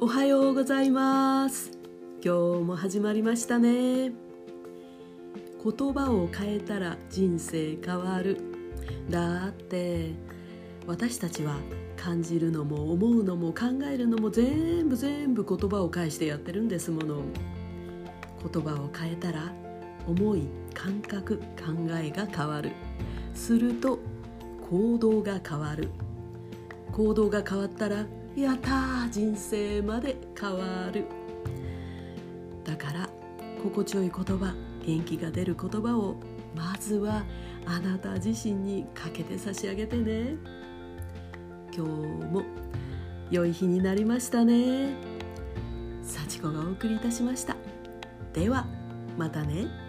おはようございます。今日も始まりましたね。言葉を変えたら人生変わる。だって私たちは感じるのも思うのも考えるのも全部全部言葉を返してやってるんですもの。言葉を変えたら思い感覚考えが変わる。すると行動が変わる。行動が変わったらやったー人生まで変わる。だから心地よい言葉元気が出る言葉をまずはあなた自身にかけて差し上げてね。今日も良い日になりましたね。幸子がお送りいたしました。ではまたね。